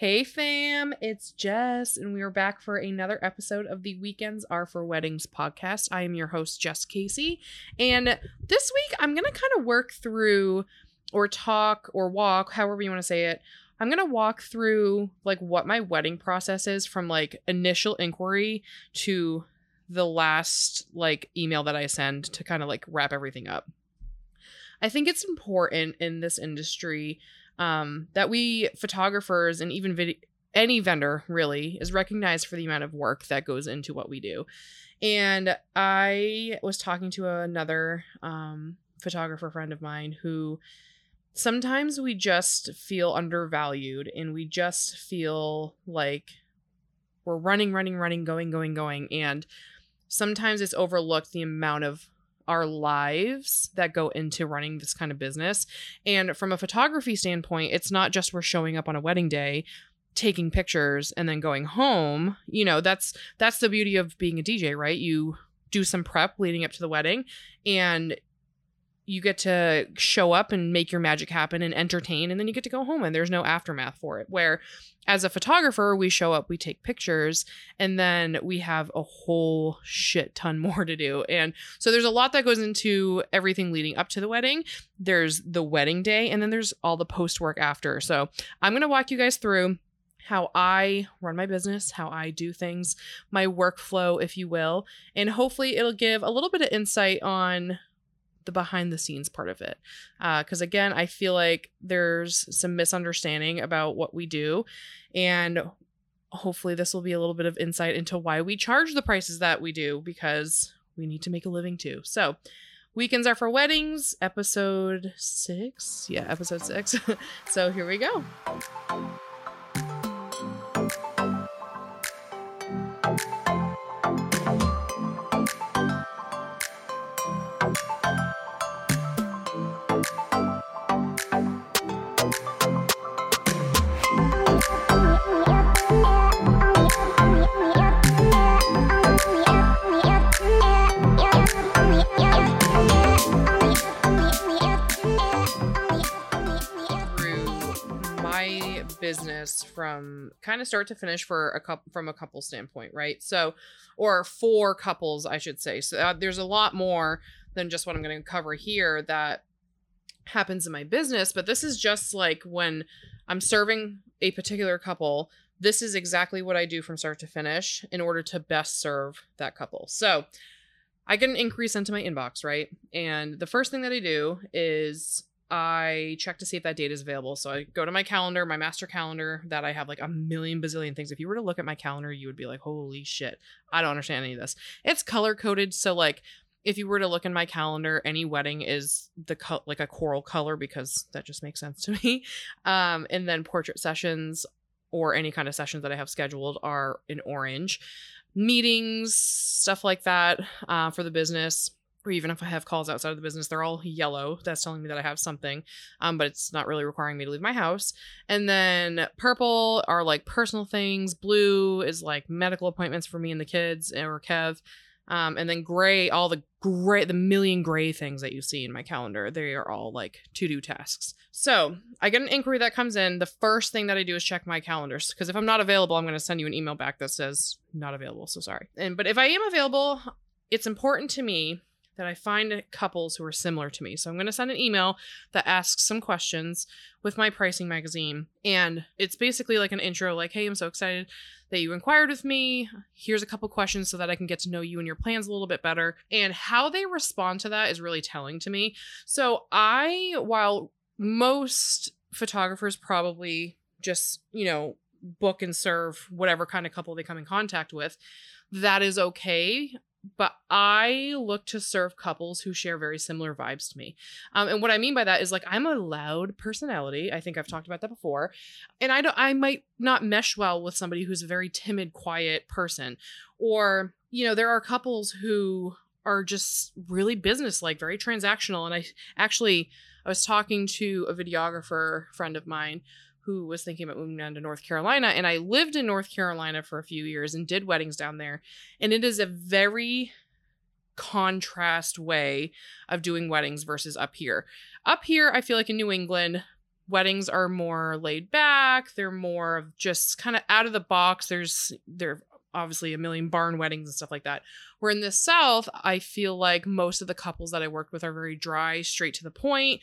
Hey fam, it's Jess, and we are back for another episode of the Weekends Are for Weddings podcast. I am your host, Jess Casey, and this week I'm gonna kind of work through or talk or walk, however you want to say it. I'm gonna walk through like what my wedding process is from like initial inquiry to the last like email that I send to kind of like wrap everything up. I think it's important in this industry um, that we photographers and even any vendor really is recognized for the amount of work that goes into what we do. And I was talking to another um, photographer friend of mine who sometimes we just feel undervalued and we just feel like we're running, running, running, going, going, going. And sometimes it's overlooked the amount of our lives that go into running this kind of business. And from a photography standpoint, it's not just we're showing up on a wedding day taking pictures and then going home you know that's that's the beauty of being a dj right you do some prep leading up to the wedding and you get to show up and make your magic happen and entertain and then you get to go home and there's no aftermath for it. Where as a photographer we show up we take pictures and then we have a whole shit ton more to do. And so there's a lot that goes into everything leading up to the wedding. There's the wedding day and then there's all the post work after. So i'm going to walk you guys through how I run my business, how I do things, my workflow, if you will. And hopefully, it'll give a little bit of insight on the behind the scenes part of it. Because uh, again, I feel like there's some misunderstanding about what we do. And hopefully, this will be a little bit of insight into why we charge the prices that we do because we need to make a living too. So, Weekends are for weddings, episode six. Yeah, episode six. so, here we go. From kind of start to finish for a couple from a couple standpoint, right? So, or for couples, I should say. So uh, there's a lot more than just what I'm going to cover here that happens in my business, but this is just like when I'm serving a particular couple, this is exactly what I do from start to finish in order to best serve that couple. So, I get an increase into my inbox, right? And the first thing that I do is I check to see if that date is available. So I go to my calendar, my master calendar, that I have like a million bazillion things. If you were to look at my calendar, you would be like, holy shit, I don't understand any of this. It's color coded. So, like, if you were to look in my calendar, any wedding is the co- like a coral color because that just makes sense to me. Um, and then portrait sessions or any kind of sessions that I have scheduled are in orange. Meetings, stuff like that uh, for the business or even if I have calls outside of the business, they're all yellow. That's telling me that I have something, um, but it's not really requiring me to leave my house. And then purple are like personal things. Blue is like medical appointments for me and the kids or Kev. Um, and then gray, all the gray, the million gray things that you see in my calendar, they are all like to do tasks. So I get an inquiry that comes in. The first thing that I do is check my calendars because if I'm not available, I'm going to send you an email back that says not available. So sorry. And but if I am available, it's important to me that I find couples who are similar to me. So I'm going to send an email that asks some questions with my pricing magazine. And it's basically like an intro like, hey, I'm so excited that you inquired with me. Here's a couple questions so that I can get to know you and your plans a little bit better. And how they respond to that is really telling to me. So I, while most photographers probably just, you know, book and serve whatever kind of couple they come in contact with, that is okay but I look to serve couples who share very similar vibes to me. Um, and what I mean by that is like I'm a loud personality. I think I've talked about that before, and I don't. I might not mesh well with somebody who's a very timid, quiet person, or you know, there are couples who are just really business like, very transactional. And I actually I was talking to a videographer friend of mine who was thinking about moving down to North Carolina. And I lived in North Carolina for a few years and did weddings down there. And it is a very contrast way of doing weddings versus up here. Up here, I feel like in New England, weddings are more laid back. They're more of just kind of out of the box. There's there obviously a million barn weddings and stuff like that. Where in the South, I feel like most of the couples that I worked with are very dry, straight to the point.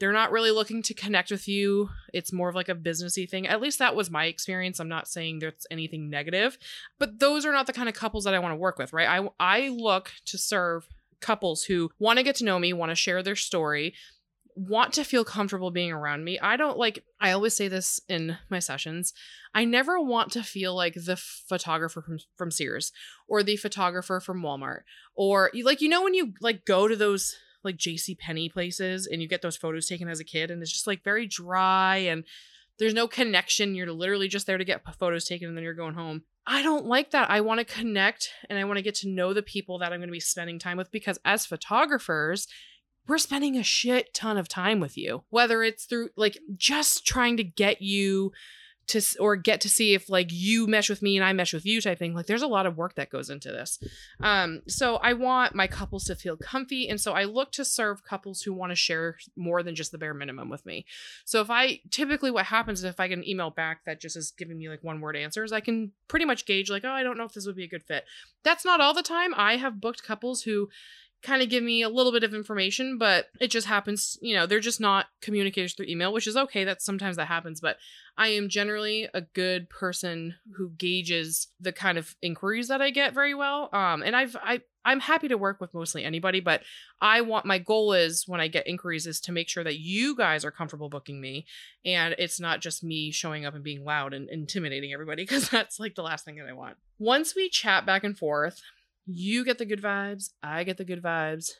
They're not really looking to connect with you. It's more of like a businessy thing. At least that was my experience. I'm not saying there's anything negative, but those are not the kind of couples that I want to work with, right? I I look to serve couples who want to get to know me, want to share their story, want to feel comfortable being around me. I don't like, I always say this in my sessions. I never want to feel like the photographer from, from Sears or the photographer from Walmart or like, you know, when you like go to those like JC Penney places and you get those photos taken as a kid and it's just like very dry and there's no connection. You're literally just there to get photos taken and then you're going home. I don't like that. I want to connect and I want to get to know the people that I'm going to be spending time with because as photographers, we're spending a shit ton of time with you. Whether it's through like just trying to get you to or get to see if like you mesh with me and I mesh with you type thing. Like there's a lot of work that goes into this. Um, so I want my couples to feel comfy, and so I look to serve couples who want to share more than just the bare minimum with me. So if I typically what happens is if I get an email back that just is giving me like one word answers, I can pretty much gauge like, oh, I don't know if this would be a good fit. That's not all the time. I have booked couples who kind of give me a little bit of information, but it just happens, you know, they're just not communicators through email, which is okay. That sometimes that happens, but I am generally a good person who gauges the kind of inquiries that I get very well. Um, and I've I I'm happy to work with mostly anybody, but I want my goal is when I get inquiries is to make sure that you guys are comfortable booking me and it's not just me showing up and being loud and intimidating everybody because that's like the last thing that I want. Once we chat back and forth, you get the good vibes, I get the good vibes,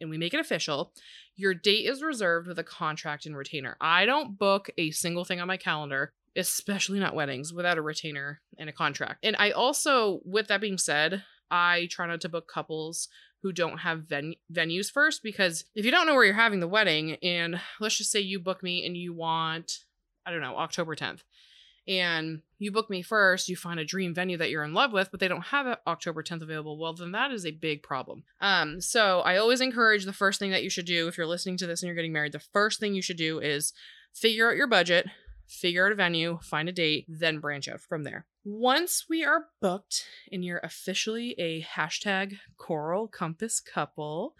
and we make it official. Your date is reserved with a contract and retainer. I don't book a single thing on my calendar, especially not weddings, without a retainer and a contract. And I also, with that being said, I try not to book couples who don't have ven- venues first because if you don't know where you're having the wedding, and let's just say you book me and you want, I don't know, October 10th and you book me first, you find a dream venue that you're in love with, but they don't have October 10th available, well, then that is a big problem. Um, so I always encourage the first thing that you should do if you're listening to this and you're getting married, the first thing you should do is figure out your budget, figure out a venue, find a date, then branch out from there. Once we are booked and you're officially a hashtag coral compass couple,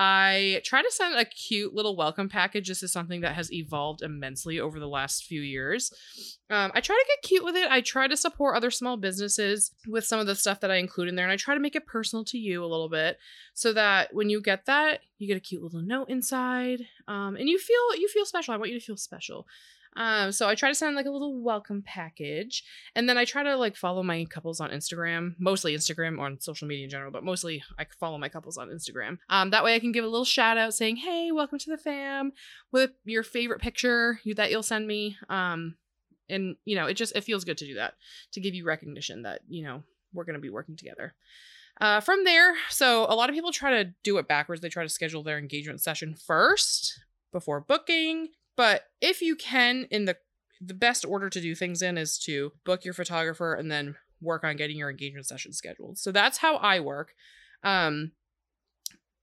I try to send a cute little welcome package. This is something that has evolved immensely over the last few years. Um, I try to get cute with it. I try to support other small businesses with some of the stuff that I include in there, and I try to make it personal to you a little bit, so that when you get that, you get a cute little note inside, um, and you feel you feel special. I want you to feel special. Um, so I try to send like a little welcome package, and then I try to like follow my couples on Instagram, mostly Instagram or on social media in general, but mostly I follow my couples on Instagram. Um, that way I can give a little shout out saying, "Hey, welcome to the fam," with your favorite picture that you'll send me. Um, and you know, it just it feels good to do that to give you recognition that you know we're gonna be working together. Uh, from there, so a lot of people try to do it backwards. They try to schedule their engagement session first before booking but if you can, in the the best order to do things in is to book your photographer and then work on getting your engagement session scheduled. So that's how I work. Um,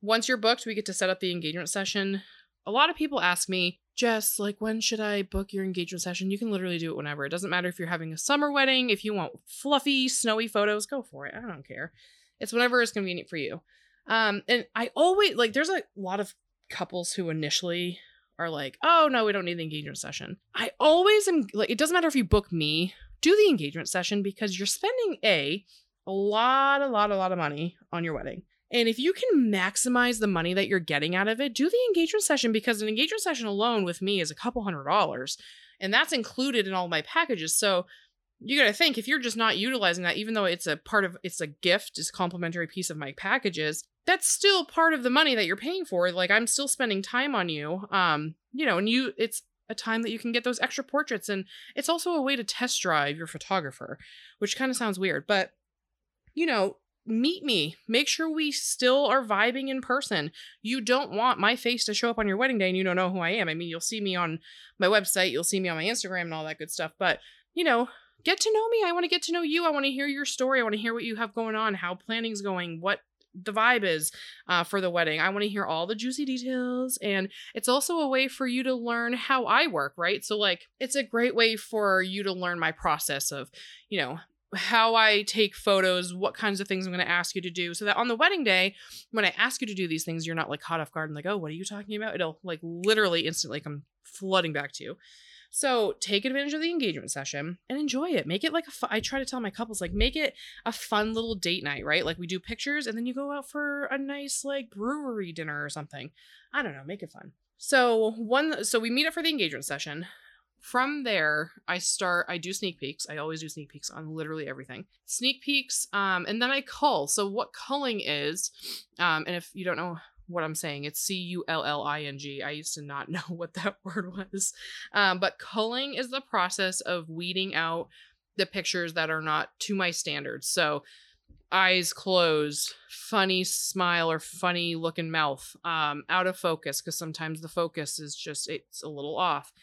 once you're booked, we get to set up the engagement session. A lot of people ask me, Jess, like, when should I book your engagement session? You can literally do it whenever. It doesn't matter if you're having a summer wedding, if you want fluffy, snowy photos, go for it. I don't care. It's whenever is convenient for you. Um, and I always like, there's a lot of couples who initially are like, oh no, we don't need the engagement session. I always am like, it doesn't matter if you book me, do the engagement session because you're spending a a lot, a lot, a lot of money on your wedding. And if you can maximize the money that you're getting out of it, do the engagement session because an engagement session alone with me is a couple hundred dollars. And that's included in all my packages. So you got to think if you're just not utilizing that, even though it's a part of it's a gift, it's a complimentary piece of my packages, that's still part of the money that you're paying for. Like I'm still spending time on you. Um, you know, and you it's a time that you can get those extra portraits and it's also a way to test drive your photographer, which kind of sounds weird, but you know, meet me. Make sure we still are vibing in person. You don't want my face to show up on your wedding day and you don't know who I am. I mean, you'll see me on my website, you'll see me on my Instagram and all that good stuff, but you know, get to know me. I want to get to know you. I want to hear your story. I want to hear what you have going on, how planning's going, what the vibe is uh, for the wedding. I want to hear all the juicy details. And it's also a way for you to learn how I work, right? So, like, it's a great way for you to learn my process of, you know, how I take photos, what kinds of things I'm going to ask you to do, so that on the wedding day, when I ask you to do these things, you're not like caught off guard and like, oh, what are you talking about? It'll like literally instantly come flooding back to you. So take advantage of the engagement session and enjoy it. Make it like a fu- I try to tell my couples like make it a fun little date night, right? Like we do pictures and then you go out for a nice like brewery dinner or something. I don't know, make it fun. So one so we meet up for the engagement session. From there, I start I do sneak peeks. I always do sneak peeks on literally everything. Sneak peeks um and then I cull. So what culling is um and if you don't know what I'm saying. It's C U L L I N G. I used to not know what that word was. Um, but culling is the process of weeding out the pictures that are not to my standards. So, eyes closed, funny smile or funny looking mouth, um, out of focus, because sometimes the focus is just, it's a little off.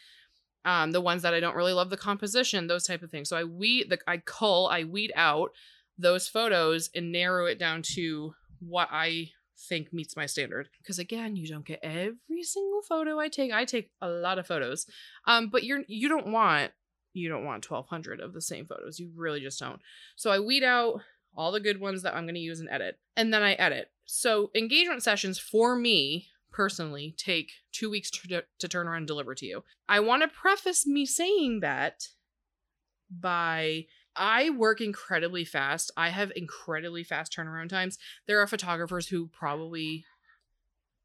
Um, the ones that I don't really love the composition, those type of things. So I weed, the, I cull, I weed out those photos and narrow it down to what I think meets my standard. Because again you don't get every single photo i take. I take a lot of photos. Um but you're you don't want you don't want 1200 of the same photos. You really just don't. So i weed out all the good ones that i'm going to use and edit and then i edit. So engagement sessions for me personally take two weeks to, to turn around and deliver to you. I want to preface me saying that by I work incredibly fast. I have incredibly fast turnaround times. There are photographers who probably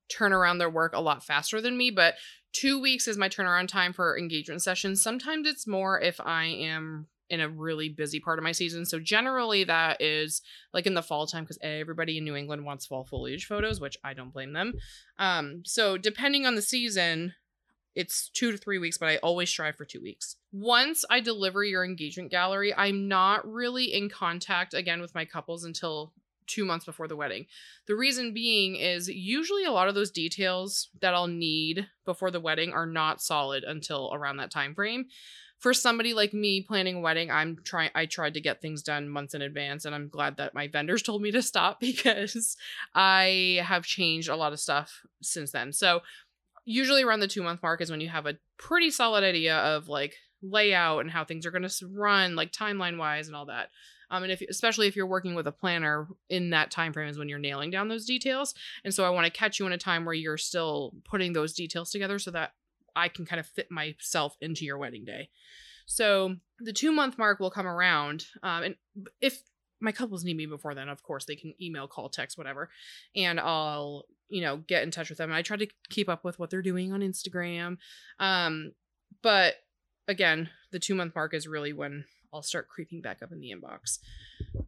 turn around their work a lot faster than me, but two weeks is my turnaround time for engagement sessions. Sometimes it's more if I am in a really busy part of my season. So generally that is like in the fall time because everybody in New England wants fall foliage photos, which I don't blame them. Um, so depending on the season, it's two to three weeks, but I always strive for two weeks. Once I deliver your engagement gallery, I'm not really in contact again with my couples until two months before the wedding. The reason being is usually a lot of those details that I'll need before the wedding are not solid until around that time frame. For somebody like me planning a wedding, I'm trying I tried to get things done months in advance and I'm glad that my vendors told me to stop because I have changed a lot of stuff since then. So usually around the two month mark is when you have a pretty solid idea of like layout and how things are going to run like timeline wise and all that. Um, and if especially if you're working with a planner in that time frame is when you're nailing down those details. And so i want to catch you in a time where you're still putting those details together so that i can kind of fit myself into your wedding day. So the two month mark will come around um, and if my couples need me before then of course they can email call text whatever and i'll you know, get in touch with them. I try to keep up with what they're doing on Instagram. Um, but again, the two month mark is really when I'll start creeping back up in the inbox.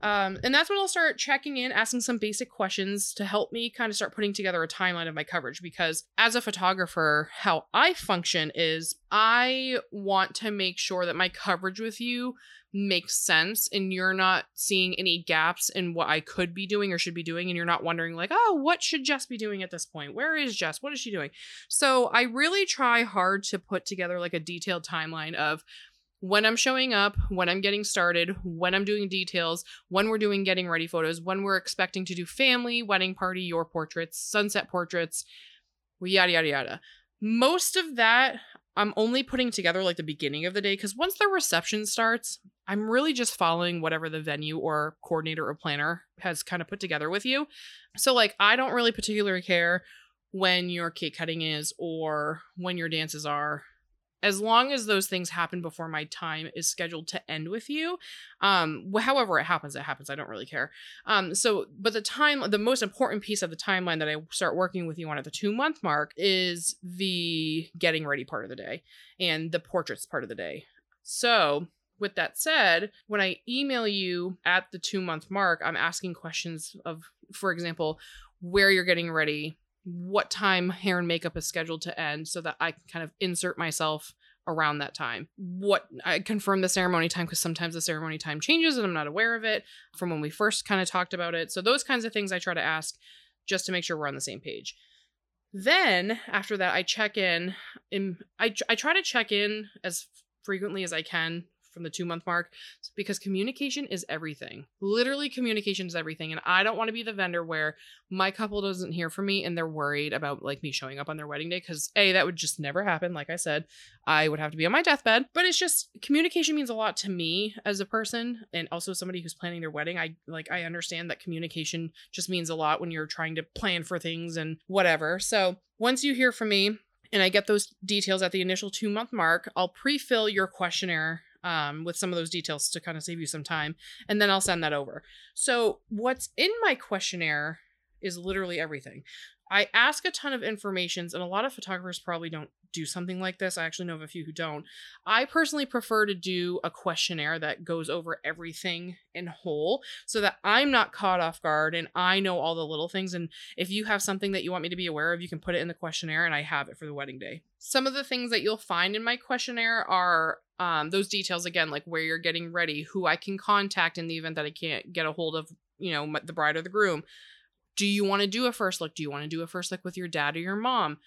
Um, and that's when I'll start checking in, asking some basic questions to help me kind of start putting together a timeline of my coverage. Because as a photographer, how I function is I want to make sure that my coverage with you makes sense and you're not seeing any gaps in what I could be doing or should be doing and you're not wondering like, "Oh, what should Jess be doing at this point? Where is Jess? What is she doing?" So, I really try hard to put together like a detailed timeline of when I'm showing up, when I'm getting started, when I'm doing details, when we're doing getting ready photos, when we're expecting to do family, wedding party, your portraits, sunset portraits, yada yada yada. Most of that I'm only putting together like the beginning of the day because once the reception starts, I'm really just following whatever the venue or coordinator or planner has kind of put together with you. So, like, I don't really particularly care when your cake cutting is or when your dances are as long as those things happen before my time is scheduled to end with you um however it happens it happens i don't really care. Um so but the time the most important piece of the timeline that i start working with you on at the two month mark is the getting ready part of the day and the portraits part of the day. So with that said, when I email you at the two month mark, I'm asking questions of, for example, where you're getting ready, what time hair and makeup is scheduled to end so that I can kind of insert myself around that time. What I confirm the ceremony time because sometimes the ceremony time changes and I'm not aware of it from when we first kind of talked about it. So those kinds of things I try to ask just to make sure we're on the same page. Then after that, I check in. I, I try to check in as frequently as I can from the two month mark because communication is everything. Literally, communication is everything. And I don't want to be the vendor where my couple doesn't hear from me and they're worried about like me showing up on their wedding day because A, that would just never happen. Like I said, I would have to be on my deathbed. But it's just communication means a lot to me as a person and also somebody who's planning their wedding. I like, I understand that communication just means a lot when you're trying to plan for things and whatever. So once you hear from me, and I get those details at the initial two month mark, I'll pre fill your questionnaire um, with some of those details to kind of save you some time, and then I'll send that over. So, what's in my questionnaire is literally everything. I ask a ton of informations, and a lot of photographers probably don't do something like this. I actually know of a few who don't. I personally prefer to do a questionnaire that goes over everything in whole so that I'm not caught off guard and I know all the little things. And if you have something that you want me to be aware of, you can put it in the questionnaire and I have it for the wedding day. Some of the things that you'll find in my questionnaire are um, those details again, like where you're getting ready, who I can contact in the event that I can't get a hold of, you know, the bride or the groom do you want to do a first look? Do you want to do a first look with your dad or your mom?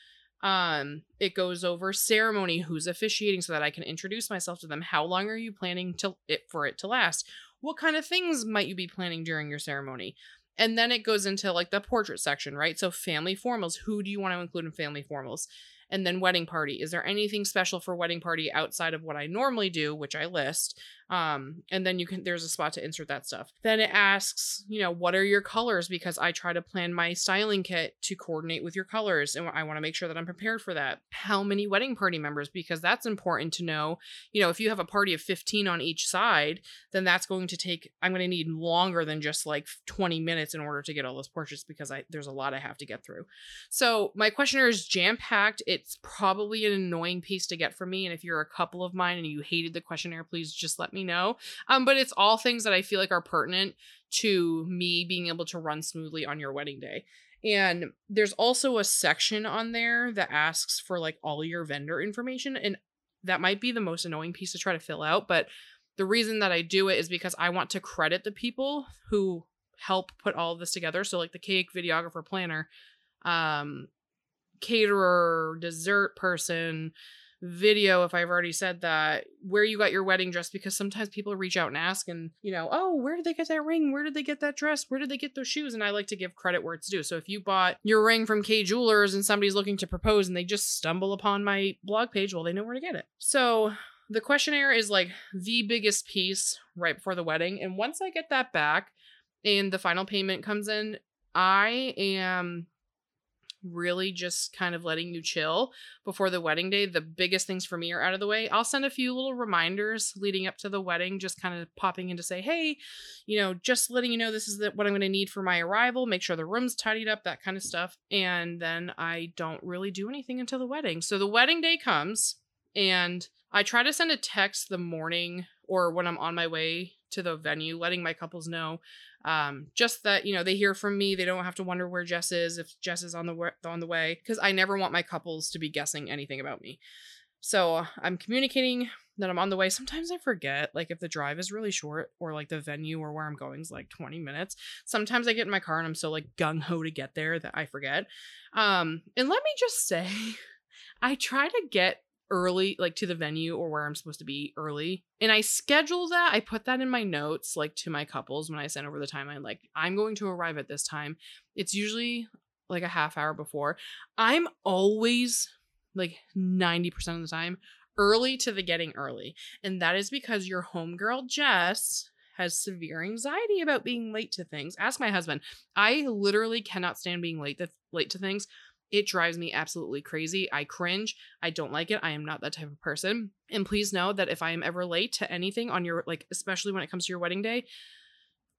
Um, it goes over ceremony, who's officiating so that I can introduce myself to them. How long are you planning to it for it to last? What kind of things might you be planning during your ceremony? And then it goes into like the portrait section, right? So family formals, who do you want to include in family formals? And then wedding party. Is there anything special for wedding party outside of what I normally do, which I list? Um, and then you can there's a spot to insert that stuff. Then it asks, you know, what are your colors? Because I try to plan my styling kit to coordinate with your colors, and I want to make sure that I'm prepared for that. How many wedding party members? Because that's important to know. You know, if you have a party of 15 on each side, then that's going to take. I'm going to need longer than just like 20 minutes in order to get all those portraits because I there's a lot I have to get through. So my questionnaire is jam packed. It's probably an annoying piece to get from me, and if you're a couple of mine and you hated the questionnaire, please just let me know. Um, but it's all things that I feel like are pertinent to me being able to run smoothly on your wedding day. And there's also a section on there that asks for like all your vendor information. And that might be the most annoying piece to try to fill out. But the reason that I do it is because I want to credit the people who help put all this together. So, like the cake, videographer, planner, um, caterer, dessert person, video if I've already said that, where you got your wedding dress because sometimes people reach out and ask and, you know, oh, where did they get that ring? Where did they get that dress? Where did they get those shoes? And I like to give credit where it's due. So if you bought your ring from Kay Jewelers and somebody's looking to propose and they just stumble upon my blog page, well, they know where to get it. So the questionnaire is like the biggest piece right before the wedding. And once I get that back and the final payment comes in, I am really just kind of letting you chill before the wedding day. The biggest things for me are out of the way. I'll send a few little reminders leading up to the wedding, just kind of popping in to say, hey, you know, just letting you know this is what I'm going to need for my arrival. Make sure the room's tidied up, that kind of stuff. And then I don't really do anything until the wedding. So the wedding day comes, and I try to send a text the morning or when I'm on my way to the venue, letting my couples know um, just that you know they hear from me, they don't have to wonder where Jess is if Jess is on the on the way, because I never want my couples to be guessing anything about me. So uh, I'm communicating that I'm on the way. Sometimes I forget, like if the drive is really short or like the venue or where I'm going is like 20 minutes. Sometimes I get in my car and I'm so like gung ho to get there that I forget. Um, and let me just say, I try to get early, like to the venue or where I'm supposed to be early. And I schedule that. I put that in my notes, like to my couples when I send over the timeline. Like, I'm going to arrive at this time. It's usually like a half hour before. I'm always like 90% of the time early to the getting early. And that is because your homegirl Jess has severe anxiety about being late to things. Ask my husband. I literally cannot stand being late to, late to things. It drives me absolutely crazy. I cringe. I don't like it. I am not that type of person. And please know that if I am ever late to anything on your, like, especially when it comes to your wedding day,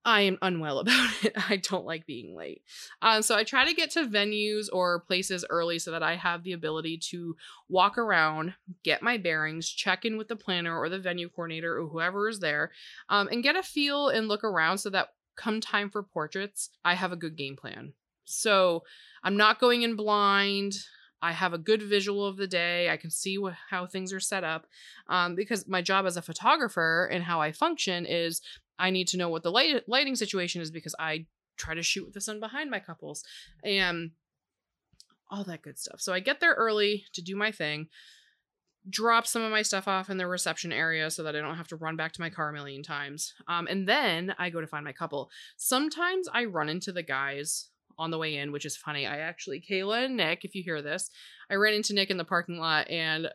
I am unwell about it. I don't like being late. Um, so I try to get to venues or places early so that I have the ability to walk around, get my bearings, check in with the planner or the venue coordinator or whoever is there, um, and get a feel and look around so that come time for portraits, I have a good game plan. So I'm not going in blind. I have a good visual of the day. I can see wh- how things are set up um, because my job as a photographer and how I function is I need to know what the light- lighting situation is because I try to shoot with the sun behind my couples and all that good stuff. So I get there early to do my thing. drop some of my stuff off in the reception area so that I don't have to run back to my car a million times. Um, and then I go to find my couple. Sometimes I run into the guys on the way in, which is funny. I actually, Kayla and Nick, if you hear this, I ran into Nick in the parking lot and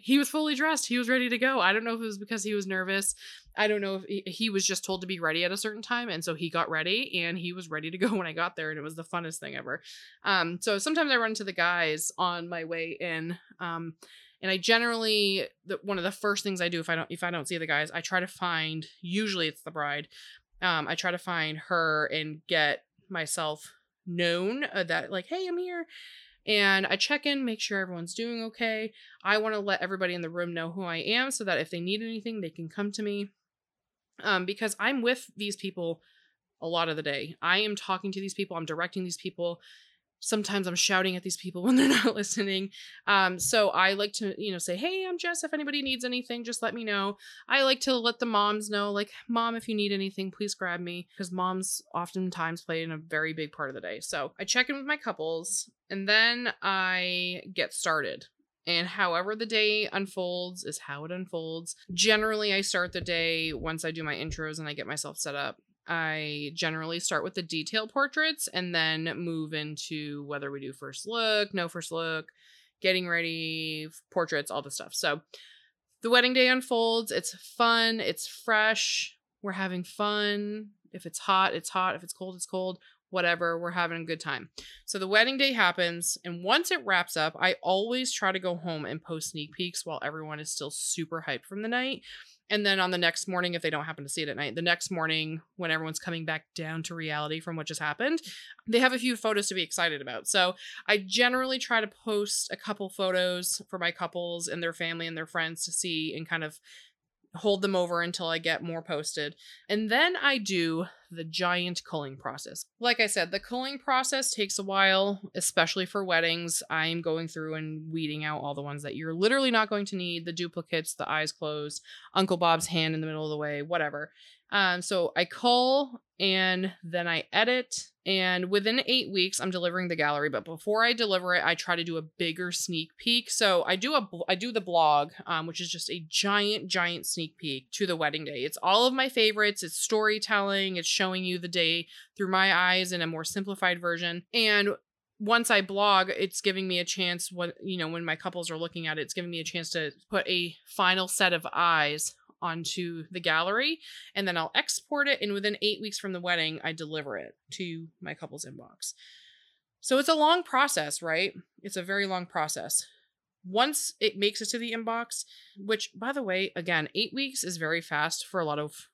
he was fully dressed. He was ready to go. I don't know if it was because he was nervous. I don't know if he, he, was just told to be ready at a certain time. And so he got ready and he was ready to go when I got there. And it was the funnest thing ever. Um, so sometimes I run into the guys on my way in. Um, and I generally the, one of the first things I do if I don't if I don't see the guys, I try to find usually it's the bride. Um, I try to find her and get myself known uh, that like hey I'm here and I check in, make sure everyone's doing okay. I want to let everybody in the room know who I am so that if they need anything, they can come to me. Um, because I'm with these people a lot of the day. I am talking to these people, I'm directing these people sometimes I'm shouting at these people when they're not listening. Um, so I like to, you know, say, Hey, I'm Jess. If anybody needs anything, just let me know. I like to let the moms know, like, Mom, if you need anything, please grab me. Because moms oftentimes play in a very big part of the day. So I check in with my couples and then I get started. And however the day unfolds is how it unfolds. Generally, I start the day once I do my intros and I get myself set up. I generally start with the detail portraits and then move into whether we do first look, no first look, getting ready, portraits, all the stuff. So the wedding day unfolds. It's fun, it's fresh. We're having fun. If it's hot, it's hot. If it's cold, it's cold. Whatever, we're having a good time. So the wedding day happens, and once it wraps up, I always try to go home and post sneak peeks while everyone is still super hyped from the night and then on the next morning, if they don't happen to see it at night, the next morning, when everyone's coming back down to reality from what just happened, they have a few photos to be excited about. So I generally try to post a couple photos for my couples and their family and their friends to see and kind of hold them over until I get more posted. And then I do the giant culling process. Like I said, the culling process takes a while, especially for weddings. I'm going through and weeding out all the ones that you're literally not going to need the duplicates, the eyes closed, Uncle Bob's hand in the middle of the way, whatever. Um, so I cull and then I edit. And within eight weeks, I'm delivering the gallery. But before I deliver it, I try to do a bigger sneak peek. So I do a I do the blog, um, which is just a giant, giant sneak peek to the wedding day. It's all of my favorites. It's storytelling. It's showing you the day through my eyes in a more simplified version. And once I blog, it's giving me a chance when you know when my couples are looking at it, it's giving me a chance to put a final set of eyes onto the gallery and then I'll export it and within 8 weeks from the wedding I deliver it to my couple's inbox. So it's a long process, right? It's a very long process. Once it makes it to the inbox, which by the way, again, 8 weeks is very fast for a lot of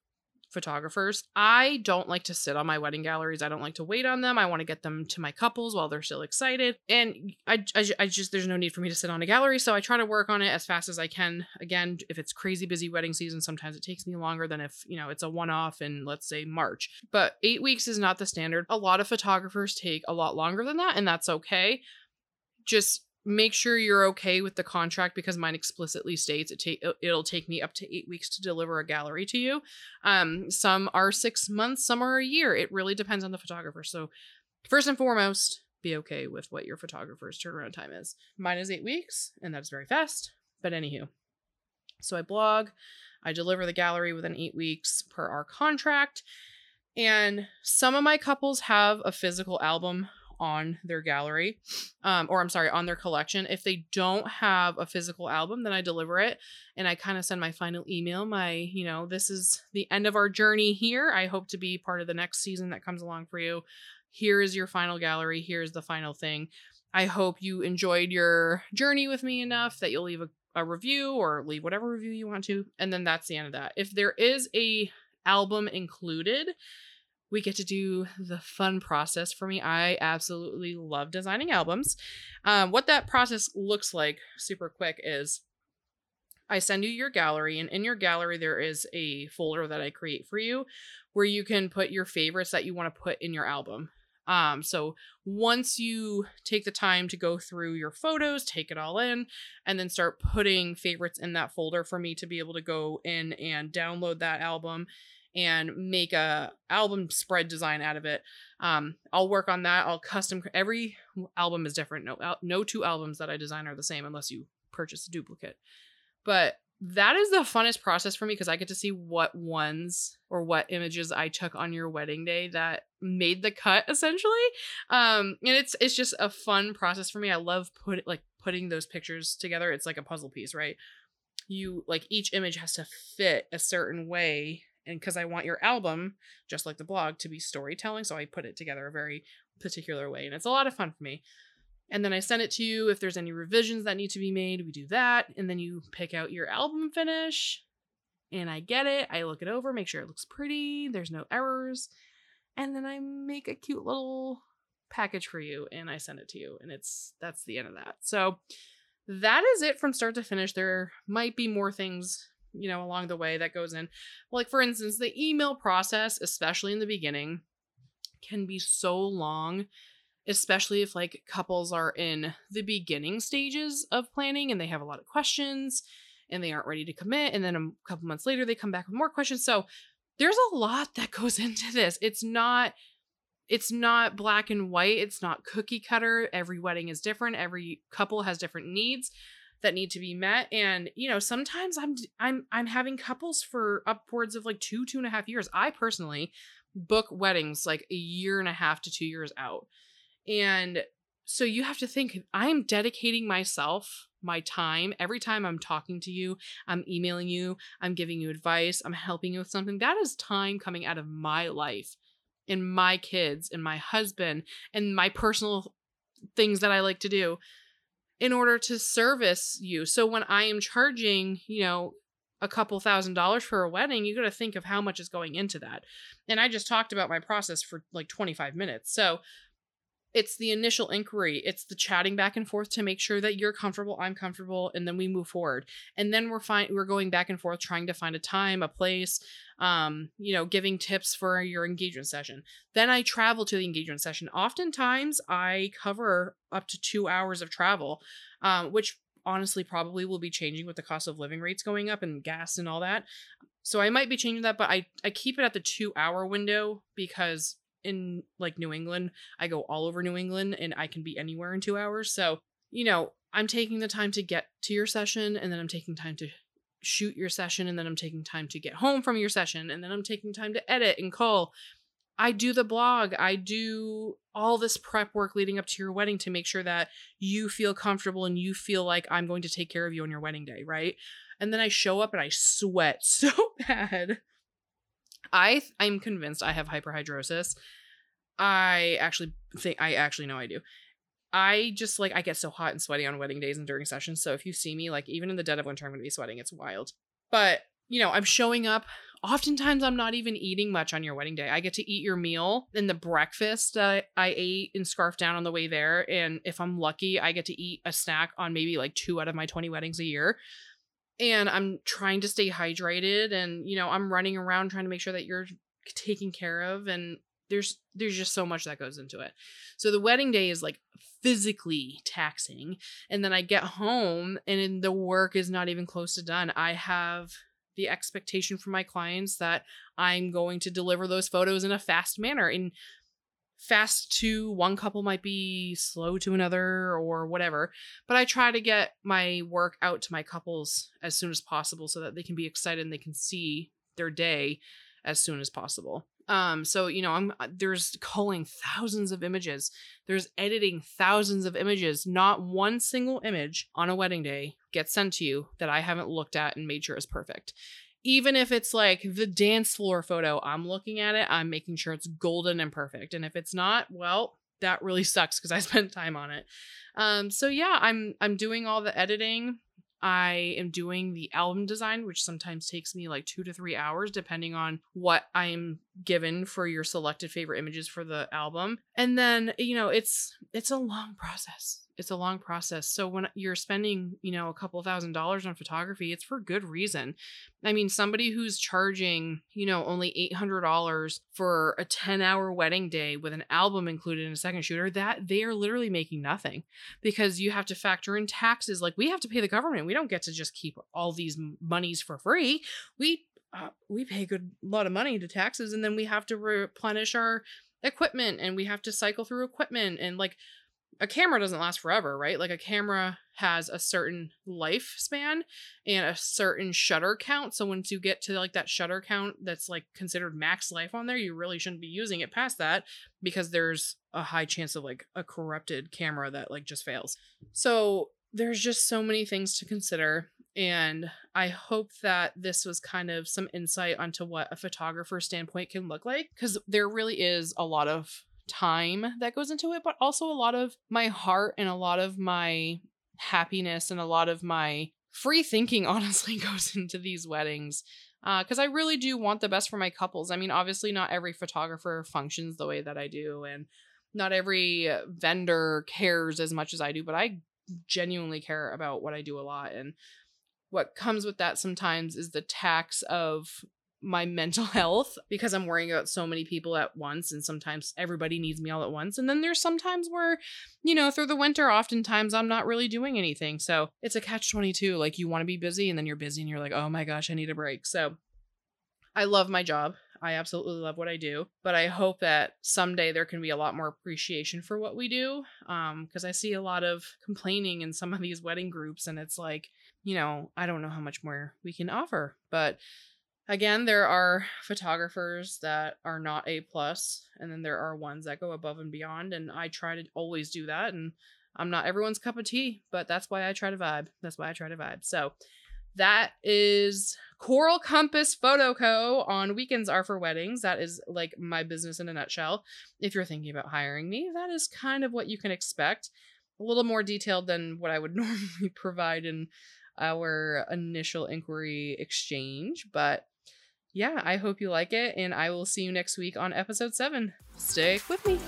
photographers. I don't like to sit on my wedding galleries. I don't like to wait on them. I want to get them to my couples while they're still excited. And I, I, I, just, there's no need for me to sit on a gallery. So I try to work on it as fast as I can. Again, if it's crazy busy wedding season, sometimes it takes me longer than if, you know, it's a one off in, let's say, March. But eight weeks is not the standard. A lot of photographers take a lot longer than that, and that's okay. Just make sure you're okay with the contract because mine explicitly states it take it'll take me up to eight weeks to deliver a gallery to you. Um, some are six months, some are a year. It really depends on the photographer. So, first and foremost, be okay with what your photographer's turnaround time is. Mine is eight weeks, and that's very fast. But anywho, so I blog, I deliver the gallery within eight weeks per our contract. And some of my couples have a physical album on their gallery um, or i'm sorry on their collection. If they don't have a physical album then i deliver it and i kind of send my final email my you know this is the end of our journey here. I hope to be part of the next season that comes along for you. Here is your final gallery. Here's the final thing. I hope you enjoyed your journey with me enough that you'll leave a, a review or leave whatever review you want to and then that's the end of that. If there is a album included we get to do the fun process for me. I absolutely love designing albums. Um, what that process looks like, super quick, is I send you your gallery, and in your gallery, there is a folder that I create for you where you can put your favorites that you want to put in your album. Um, so once you take the time to go through your photos, take it all in, and then start putting favorites in that folder for me to be able to go in and download that album and make a album spread design out of it. Um, I'll work on that. I'll custom every album is different. No, no two albums that I design are the same unless you purchase a duplicate. But that is the funnest process for me because I get to see what ones or what images I took on your wedding day that made the cut essentially. Um and it's it's just a fun process for me. I love put like putting those pictures together. It's like a puzzle piece, right? You like each image has to fit a certain way and because I want your album, just like the blog, to be storytelling, so I put it together a very particular way, and it's a lot of fun for me. And then I send it to you. If there's any revisions that need to be made, we do that. And then you pick out your album finish. And I get it. I look it over, make sure it looks pretty, there's no errors. And then I make a cute little package for you and I send it to you. And it's that's the end of that. So that is it from start to finish. There might be more things, you know, along the way that goes in. Like for instance, the email process, especially in the beginning, can be so long especially if like couples are in the beginning stages of planning and they have a lot of questions and they aren't ready to commit and then a couple months later they come back with more questions. So there's a lot that goes into this. It's not it's not black and white. It's not cookie cutter. Every wedding is different. Every couple has different needs that need to be met. And you know sometimes i'm i'm i'm having couples for upwards of like two two and a half years. I personally book weddings like a year and a half to two years out. And so you have to think I'm dedicating myself, my time, every time I'm talking to you, I'm emailing you, I'm giving you advice, I'm helping you with something. That is time coming out of my life and my kids and my husband and my personal things that I like to do in order to service you. So when I am charging, you know, a couple thousand dollars for a wedding, you got to think of how much is going into that. And I just talked about my process for like 25 minutes. So it's the initial inquiry it's the chatting back and forth to make sure that you're comfortable i'm comfortable and then we move forward. And then we're fine we're going back and forth trying to find a time a place um you know giving tips for your engagement session. Then i travel to the engagement session. Oftentimes i cover up to two hours of travel um, which honestly probably will be changing with the cost of living rates going up and gas and all that. So i might be changing that but i i keep it at the two hour window because in like New England. I go all over New England and I can be anywhere in two hours. So, you know, I'm taking the time to get to your session and then I'm taking time to shoot your session and then I'm taking time to get home from your session and then I'm taking time to edit and cull. I do the blog. I do all this prep work leading up to your wedding to make sure that you feel comfortable and you feel like I'm going to take care of you on your wedding day, right? And then I show up and I sweat so bad. I I'm convinced I have hyperhidrosis. I actually think I actually know I do. I just like I get so hot and sweaty on wedding days and during sessions. So if you see me like even in the dead of winter, I'm gonna be sweating. It's wild. But you know, I'm showing up. Oftentimes, I'm not even eating much on your wedding day. I get to eat your meal and the breakfast that I ate and scarf down on the way there. And if I'm lucky, I get to eat a snack on maybe like two out of my 20 weddings a year and I'm trying to stay hydrated and you know I'm running around trying to make sure that you're taken care of and there's there's just so much that goes into it. So the wedding day is like physically taxing and then I get home and the work is not even close to done. I have the expectation from my clients that I'm going to deliver those photos in a fast manner and fast to one couple might be slow to another or whatever but i try to get my work out to my couples as soon as possible so that they can be excited and they can see their day as soon as possible. Um so you know i'm uh, there's culling thousands of images. There's editing thousands of images. Not one single image on a wedding day gets sent to you that i haven't looked at and made sure is perfect even if it's like the dance floor photo, I'm looking at it, I'm making sure it's golden and perfect. And if it's not, well, that really sucks because I spent time on it. Um, so yeah, I'm I'm doing all the editing. I am doing the album design, which sometimes takes me like two to three hours, depending on what I'm given for your selected favorite images for the album. And then, you know, it's it's a long process it's a long process. So when you're spending, you know, a couple thousand dollars on photography, it's for good reason. I mean, somebody who's charging, you know, only $800 for a 10-hour wedding day with an album included in a second shooter, that they are literally making nothing because you have to factor in taxes. Like we have to pay the government. We don't get to just keep all these monies for free. We uh, we pay a good lot of money to taxes and then we have to replenish our equipment and we have to cycle through equipment and like a camera doesn't last forever, right? Like a camera has a certain lifespan and a certain shutter count. So once you get to like that shutter count that's like considered max life on there, you really shouldn't be using it past that because there's a high chance of like a corrupted camera that like just fails. So there's just so many things to consider. And I hope that this was kind of some insight onto what a photographer standpoint can look like because there really is a lot of time that goes into it, but also a lot of my heart and a lot of my happiness and a lot of my free thinking honestly goes into these weddings Uh, because uh, I really do want the best for my couples. I mean, obviously, not every photographer functions the way that I do, and not every vendor cares as much as I do, but I genuinely care about what I do a lot. And what comes with that sometimes is the tax of my mental health because I'm worrying about so many people at once and sometimes everybody needs me all at once. And then there's sometimes where, you know, through the winter oftentimes I'm not really doing anything. So it's a catch 22 like you want to be busy and then you're busy and you're like, "Oh my gosh, I need a break." So I love my job. I absolutely love what I do, but I hope that someday there can be a lot more appreciation for what we do. Um, because I see a lot of complaining in some of these wedding groups, and it's like, you know, I don't know how much more we can offer. But again, there are photographers that are not A plus, and then there are ones that go above and beyond, and I try to always do that. And I'm not everyone's cup of tea, but that's why I try to vibe. That's why I try to vibe. So that is Coral Compass Photo Co. on Weekends Are for Weddings. That is like my business in a nutshell. If you're thinking about hiring me, that is kind of what you can expect. A little more detailed than what I would normally provide in our initial inquiry exchange. But yeah, I hope you like it, and I will see you next week on episode seven. Stick with me.